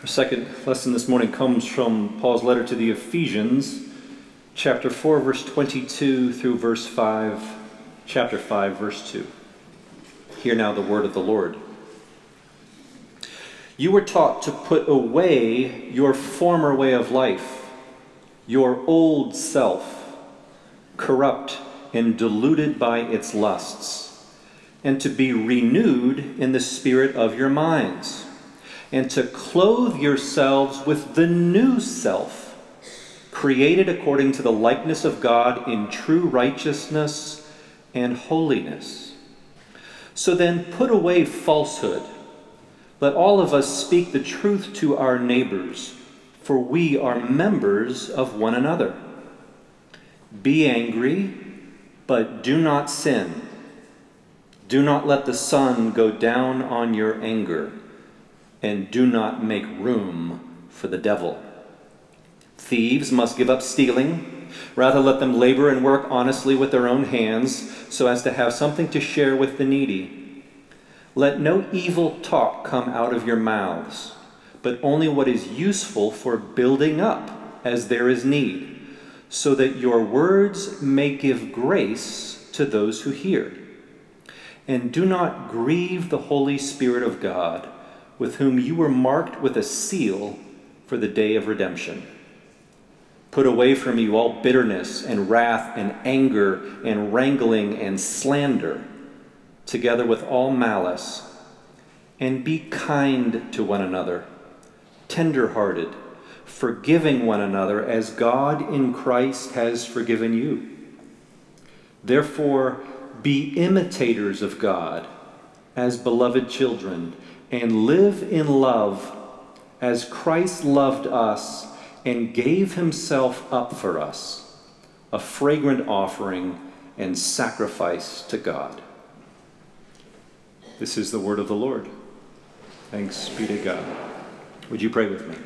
Our second lesson this morning comes from Paul's letter to the Ephesians, chapter 4, verse 22 through verse 5, chapter 5, verse 2. Hear now the word of the Lord. You were taught to put away your former way of life, your old self, corrupt and deluded by its lusts, and to be renewed in the spirit of your minds and to clothe yourselves with the new self, created according to the likeness of God in true righteousness and holiness. So then, put away falsehood. Let all of us speak the truth to our neighbors, for we are members of one another. Be angry, but do not sin. Do not let the sun go down on your anger and do not make room for the devil. Thieves must give up stealing. Rather, let them labor and work honestly with their own hands so as to have something to share with the needy. Let no evil talk come out of your mouths, but only what is useful for building up as there is need, so that your words may give grace to those who hear. And do not grieve the Holy Spirit of God with whom you were marked with a seal for the day of redemption. Put away from you all bitterness and wrath and anger and wrangling and slander, together with all malice, and be kind to one another, tender hearted, forgiving one another as God in Christ has forgiven you. Therefore, be imitators of God as beloved children and live in love as Christ loved us and gave himself up for us, a fragrant offering and sacrifice to God. This is the word of the Lord. Thanks be to God. Would you pray with me?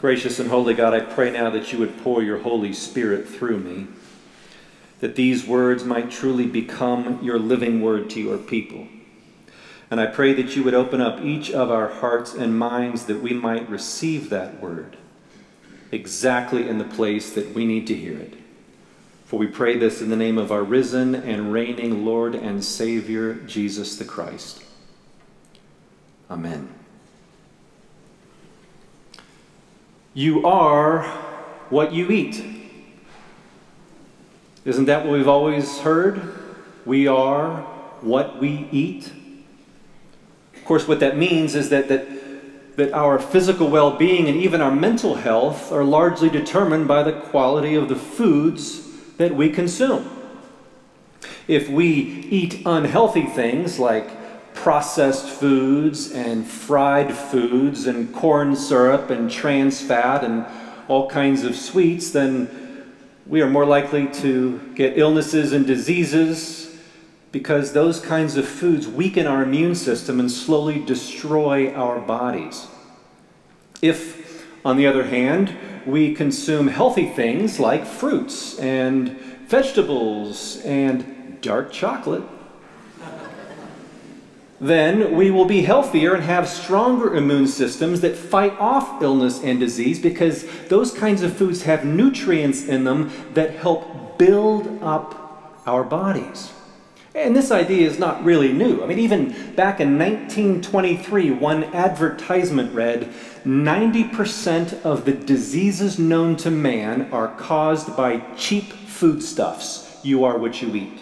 Gracious and holy God, I pray now that you would pour your Holy Spirit through me, that these words might truly become your living word to your people and I pray that you would open up each of our hearts and minds that we might receive that word exactly in the place that we need to hear it. For we pray this in the name of our risen and reigning Lord and Savior, Jesus the Christ. Amen. You are what you eat. Isn't that what we've always heard? We are what we eat course, what that means is that, that, that our physical well being and even our mental health are largely determined by the quality of the foods that we consume. If we eat unhealthy things like processed foods and fried foods and corn syrup and trans fat and all kinds of sweets, then we are more likely to get illnesses and diseases because those kinds of foods weaken our immune system and slowly destroy our bodies. If, on the other hand, we consume healthy things like fruits and vegetables and dark chocolate, then we will be healthier and have stronger immune systems that fight off illness and disease because those kinds of foods have nutrients in them that help build up our bodies. And this idea is not really new. I mean, even back in 1923, one advertisement read 90% of the diseases known to man are caused by cheap foodstuffs. You are what you eat.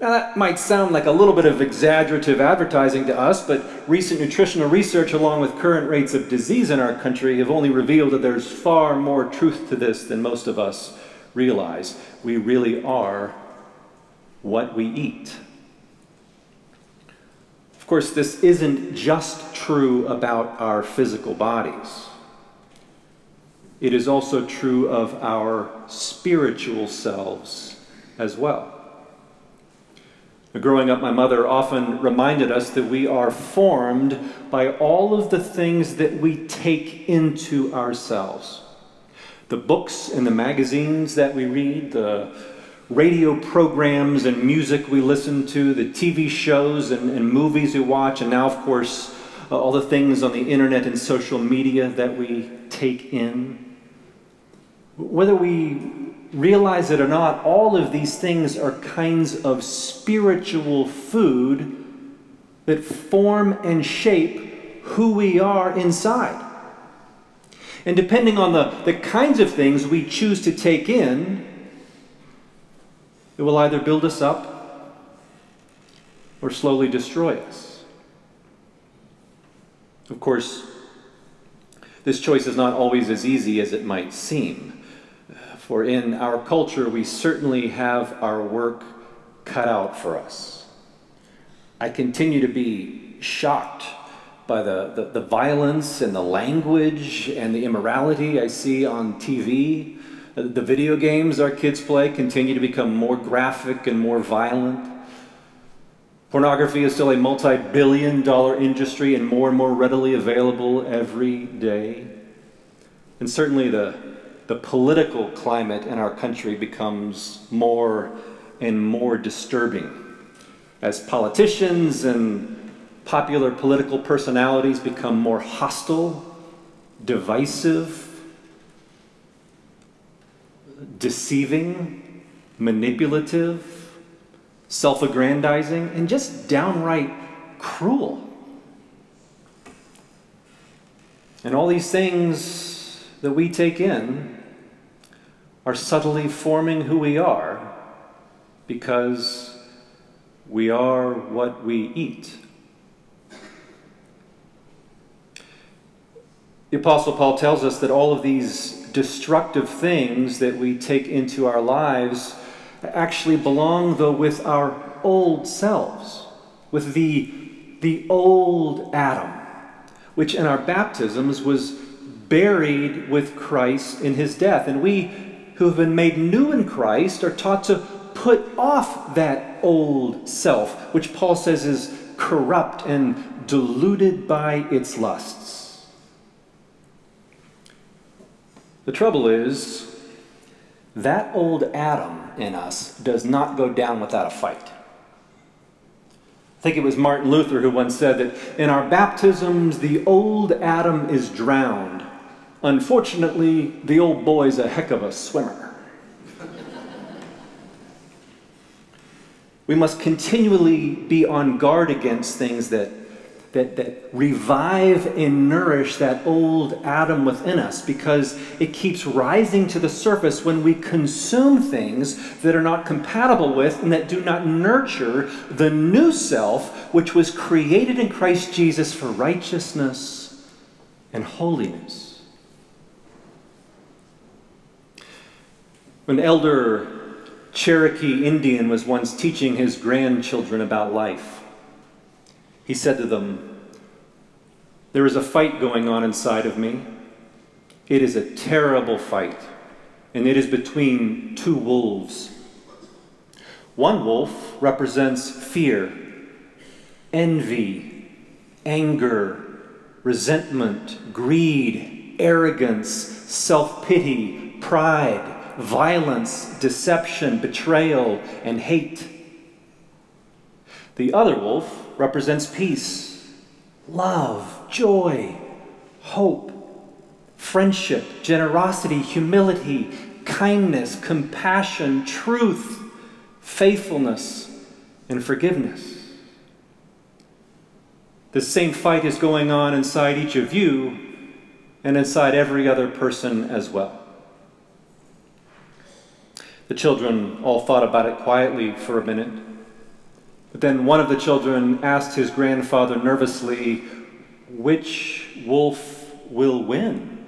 Now, that might sound like a little bit of exaggerative advertising to us, but recent nutritional research, along with current rates of disease in our country, have only revealed that there's far more truth to this than most of us realize. We really are what we eat. Of course, this isn't just true about our physical bodies. It is also true of our spiritual selves as well. Growing up, my mother often reminded us that we are formed by all of the things that we take into ourselves. The books and the magazines that we read, the radio programs and music we listen to, the TV shows and, and movies we watch, and now, of course, uh, all the things on the internet and social media that we take in. Whether we realize it or not, all of these things are kinds of spiritual food that form and shape who we are inside. And depending on the, the kinds of things we choose to take in, it will either build us up or slowly destroy us. Of course, this choice is not always as easy as it might seem. For in our culture, we certainly have our work cut out for us. I continue to be shocked by the, the, the, violence and the language and the immorality I see on TV. The video games our kids play continue to become more graphic and more violent. Pornography is still a multi billion dollar industry and more and more readily available every day. And certainly the, the political climate in our country becomes more and more disturbing as politicians and popular political personalities become more hostile, divisive, deceiving, manipulative, self aggrandizing, and just downright cruel. And all these things that we take in are subtly forming who we are because we are what we eat. The Apostle Paul tells us that all of these destructive things that we take into our lives actually belong, though, with our old selves, with the, the old Adam, which in our baptisms was buried with Christ in his death. And we who have been made new in Christ are taught to put off that old self, which Paul says is corrupt and deluded by its lusts. The trouble is, that old Adam in us does not go down without a fight. I think it was Martin Luther who once said that in our baptisms, the old Adam is drowned. Unfortunately, the old boy's a heck of a swimmer. we must continually be on guard against things that that, that revive and nourish that old Adam within us because it keeps rising to the surface when we consume things that are not compatible with and that do not nurture the new self which was created in Christ Jesus for righteousness and holiness. An elder Cherokee Indian was once teaching his grandchildren about life. He said to them, There is a fight going on inside of me. It is a terrible fight, and it is between two wolves. One wolf represents fear, envy, anger, resentment, greed, arrogance, self pity, pride, violence, deception, betrayal, and hate. The other wolf represents peace, love, joy, hope, friendship, generosity, humility, kindness, compassion, truth, faithfulness, and forgiveness. The same fight is going on inside each of you and inside every other person as well. The children all thought about it quietly for a minute. But then one of the children asked his grandfather nervously, Which wolf will win?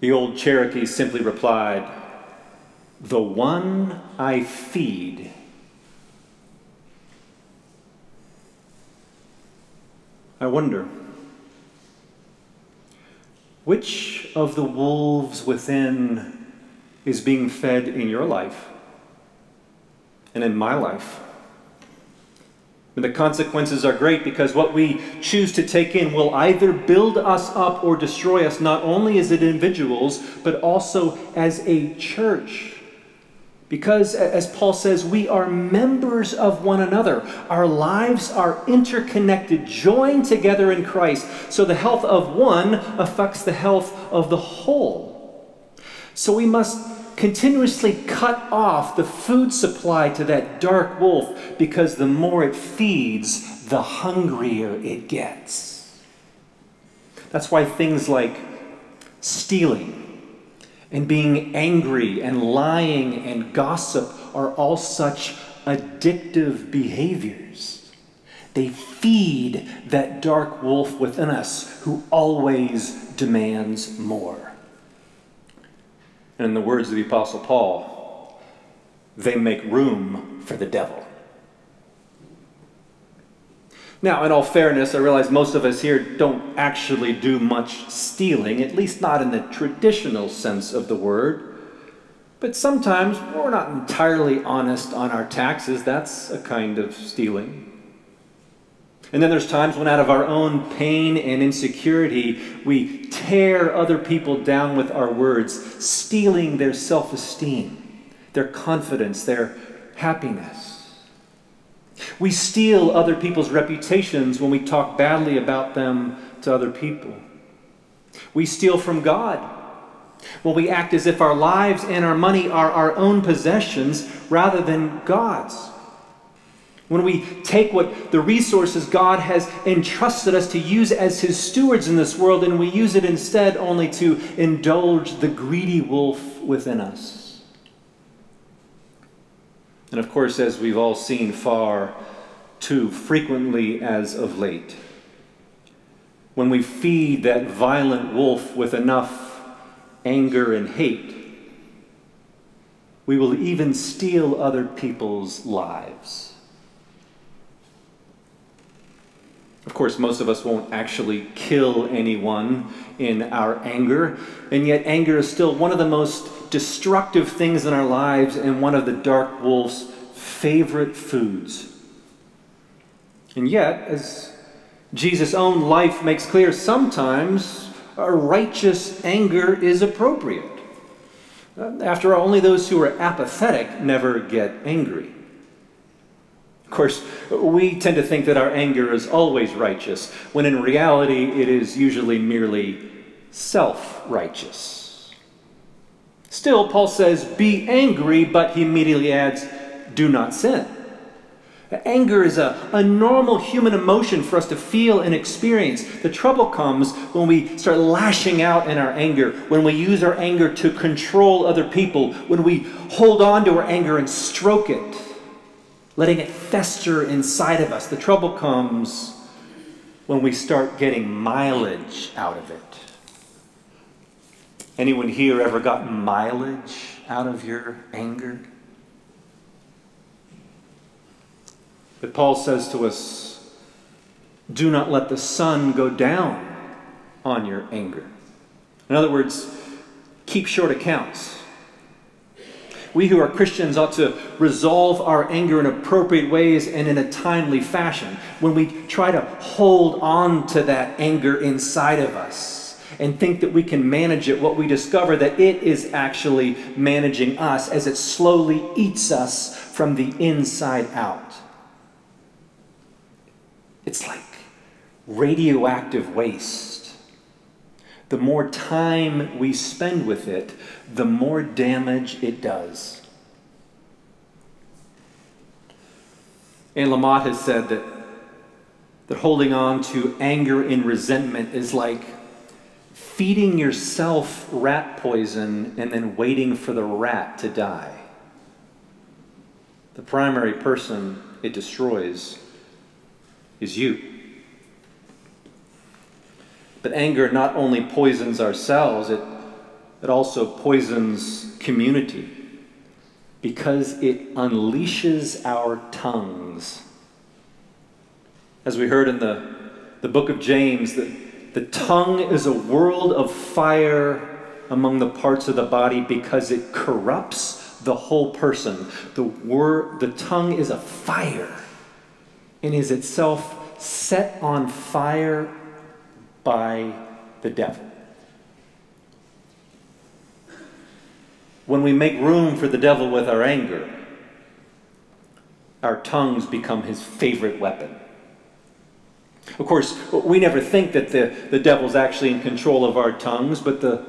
The old Cherokee simply replied, The one I feed. I wonder, which of the wolves within is being fed in your life? And in my life. And the consequences are great because what we choose to take in will either build us up or destroy us, not only as individuals, but also as a church. Because, as Paul says, we are members of one another. Our lives are interconnected, joined together in Christ. So the health of one affects the health of the whole. So we must continuously cut off the food supply to that dark wolf because the more it feeds, the hungrier it gets. That's why things like stealing, and being angry and lying and gossip are all such addictive behaviors. They feed that dark wolf within us who always demands more. And in the words of the Apostle Paul, they make room for the devil. Now, in all fairness, I realize most of us here don't actually do much stealing, at least not in the traditional sense of the word. But sometimes we're not entirely honest on our taxes. That's a kind of stealing. And then there's times when, out of our own pain and insecurity, we tear other people down with our words, stealing their self esteem, their confidence, their happiness. We steal other people's reputations when we talk badly about them to other people. We steal from God when we act as if our lives and our money are our own possessions rather than God's. When we take what the resources God has entrusted us to use as His stewards in this world and we use it instead only to indulge the greedy wolf within us. And of course, as we've all seen far too frequently as of late, when we feed that violent wolf with enough anger and hate, we will even steal other people's lives. Of course, most of us won't actually kill anyone in our anger, and yet anger is still one of the most destructive things in our lives and one of the dark wolf's favorite foods. And yet, as Jesus' own life makes clear, sometimes a righteous anger is appropriate. After all, only those who are apathetic never get angry. Of course, we tend to think that our anger is always righteous, when in reality it is usually merely self righteous. Still, Paul says, be angry, but he immediately adds, do not sin. Anger is a, a normal human emotion for us to feel and experience. The trouble comes when we start lashing out in our anger, when we use our anger to control other people, when we hold on to our anger and stroke it, letting it fester inside of us. The trouble comes when we start getting mileage out of it. Anyone here ever got mileage out of your anger? But Paul says to us, do not let the sun go down on your anger. In other words, keep short accounts. We who are Christians ought to resolve our anger in appropriate ways and in a timely fashion. When we try to hold on to that anger inside of us, and think that we can manage it, what we discover that it is actually managing us as it slowly eats us from the inside out. It's like radioactive waste. The more time we spend with it, the more damage it does. Anne Lamott has said that, that holding on to anger and resentment is like feeding yourself rat poison and then waiting for the rat to die. The primary person it destroys is you. But anger not only poisons ourselves, it, it also poisons community because it unleashes our tongues. As we heard in the, the book of James, that the tongue is a world of fire among the parts of the body because it corrupts the whole person. The word, the tongue is a fire and is itself set on fire by the devil. when we make room for the devil with our anger, our tongues become his favorite weapon. Of course, we never think that the, the devil's actually in control of our tongues, but the,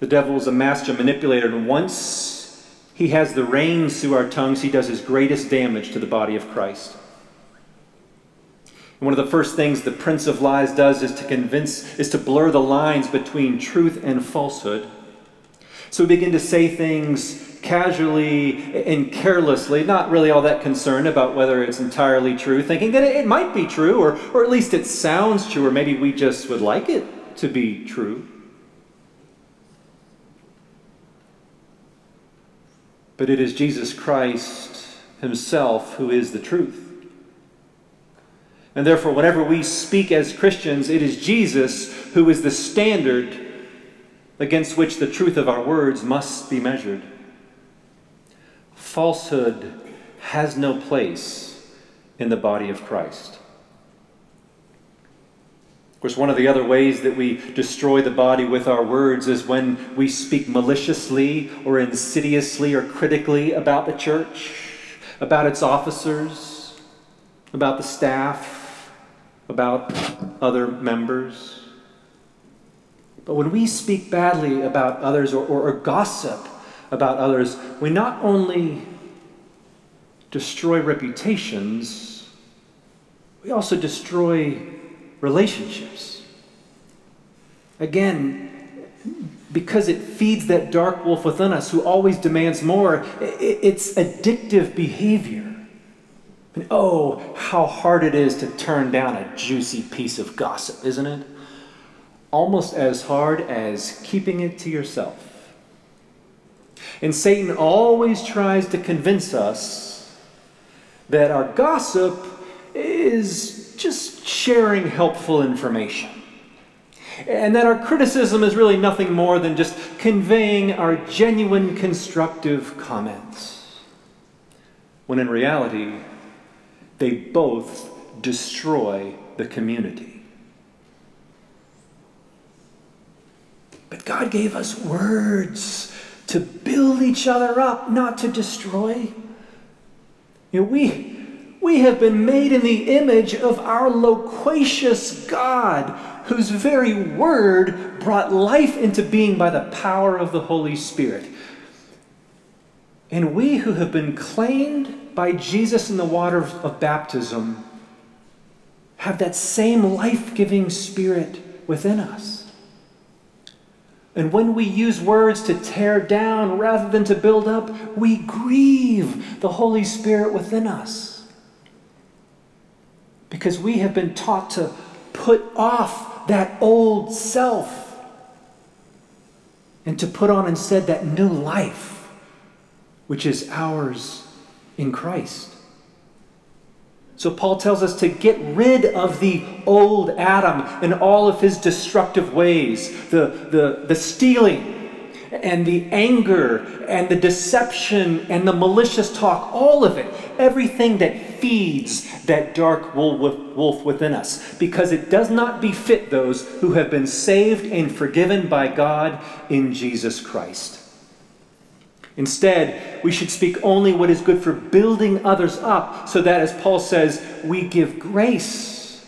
the devil is a master manipulator, and once he has the reins through our tongues, he does his greatest damage to the body of Christ. One of the first things the prince of lies does is to convince, is to blur the lines between truth and falsehood. So we begin to say things casually and carelessly, not really all that concerned about whether it's entirely true, thinking that it might be true, or, or at least it sounds true, or maybe we just would like it to be true. But it is Jesus Christ Himself who is the truth. And therefore, whenever we speak as Christians, it is Jesus who is the standard against which the truth of our words must be measured. Falsehood has no place in the body of Christ. Of course, one of the other ways that we destroy the body with our words is when we speak maliciously or insidiously or critically about the church, about its officers, about the staff, about other members. But when we speak badly about others or, or, or gossip about others, we not only destroy reputations, we also destroy relationships. Again, because it feeds that dark wolf within us who always demands more, it's addictive behavior. And oh, how hard it is to turn down a juicy piece of gossip, isn't it? Almost as hard as keeping it to yourself. And Satan always tries to convince us that our gossip is just sharing helpful information. And that our criticism is really nothing more than just conveying our genuine constructive comments. When in reality, they both destroy the community. But God gave us words to build each other up, not to destroy. You know, we, we have been made in the image of our loquacious God, whose very word brought life into being by the power of the Holy Spirit. And we who have been claimed by Jesus in the water of baptism have that same life giving spirit within us. And when we use words to tear down rather than to build up, we grieve the Holy Spirit within us. Because we have been taught to put off that old self and to put on instead that new life, which is ours in Christ. So Paul tells us to get rid of the old Adam and all of his destructive ways, the, the, the stealing and the anger and the deception and the malicious talk, all of it, everything that feeds that dark wolf within us, because it does not befit those who have been saved and forgiven by God in Jesus Christ. Instead, we should speak only what is good for building others up, so that, as Paul says, we give grace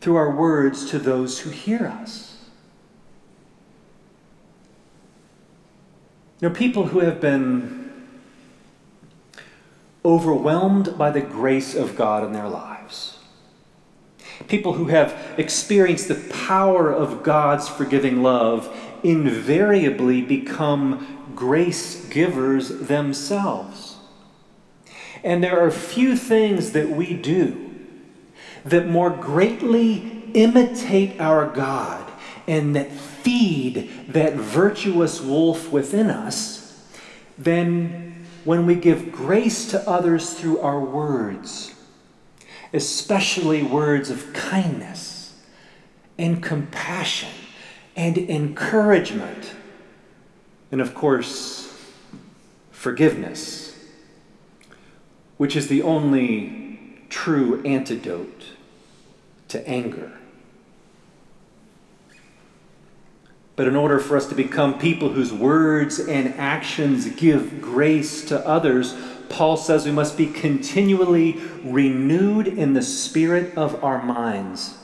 through our words to those who hear us. Know, people who have been overwhelmed by the grace of God in their lives, people who have experienced the power of God's forgiving love, invariably become grace givers themselves. And there are few things that we do that more greatly imitate our God and that feed that virtuous wolf within us than when we give grace to others through our words, especially words of kindness and compassion and encouragement and of course, forgiveness, which is the only true antidote to anger. But in order for us to become people whose words and actions give grace to others, Paul says we must be continually renewed in the spirit of our minds.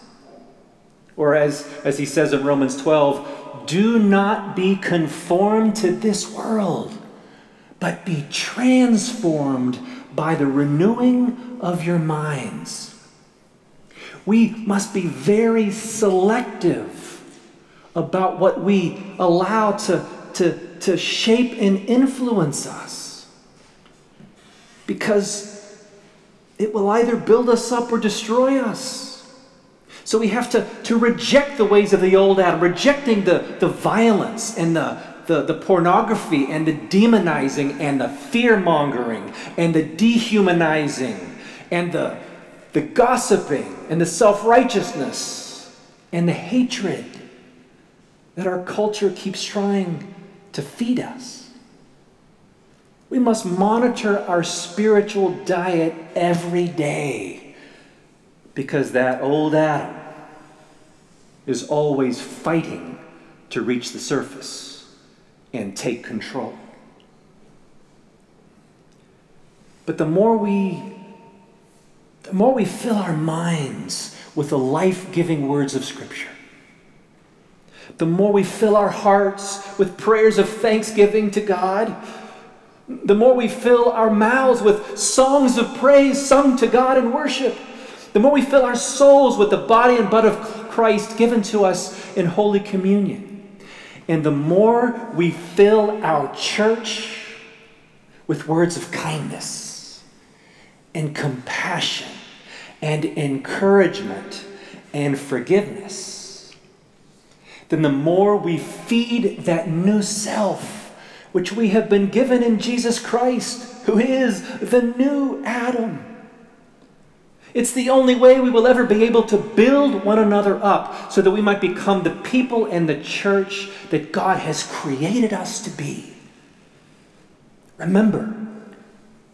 Or as, as he says in Romans 12, do not be conformed to this world, but be transformed by the renewing of your minds. We must be very selective about what we allow to, to, to shape and influence us. Because it will either build us up or destroy us. So we have to, to reject the ways of the old Adam, rejecting the, the violence and the, the, the pornography and the demonizing and the fear mongering and the dehumanizing and the, the gossiping and the self righteousness and the hatred that our culture keeps trying to feed us. We must monitor our spiritual diet every day because that old Adam is always fighting to reach the surface and take control. But the more we the more we fill our minds with the life-giving words of scripture, the more we fill our hearts with prayers of thanksgiving to God, the more we fill our mouths with songs of praise sung to God in worship, the more we fill our souls with the body and blood of Christ given to us in Holy Communion. And the more we fill our church with words of kindness and compassion and encouragement and forgiveness then the more we feed that new self, which we have been given in Jesus Christ, who is the new Adam. It's the only way we will ever be able to build one another up so that we might become the people and the church that God has created us to be. Remember,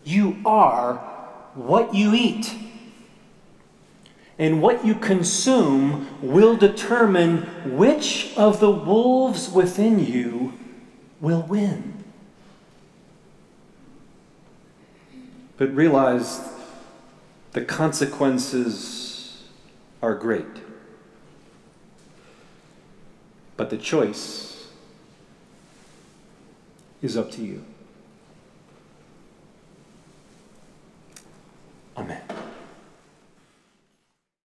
you are what you eat and what you consume will determine which of the wolves within you will win. But realize the consequences are great. But the choice is up to you. Amen.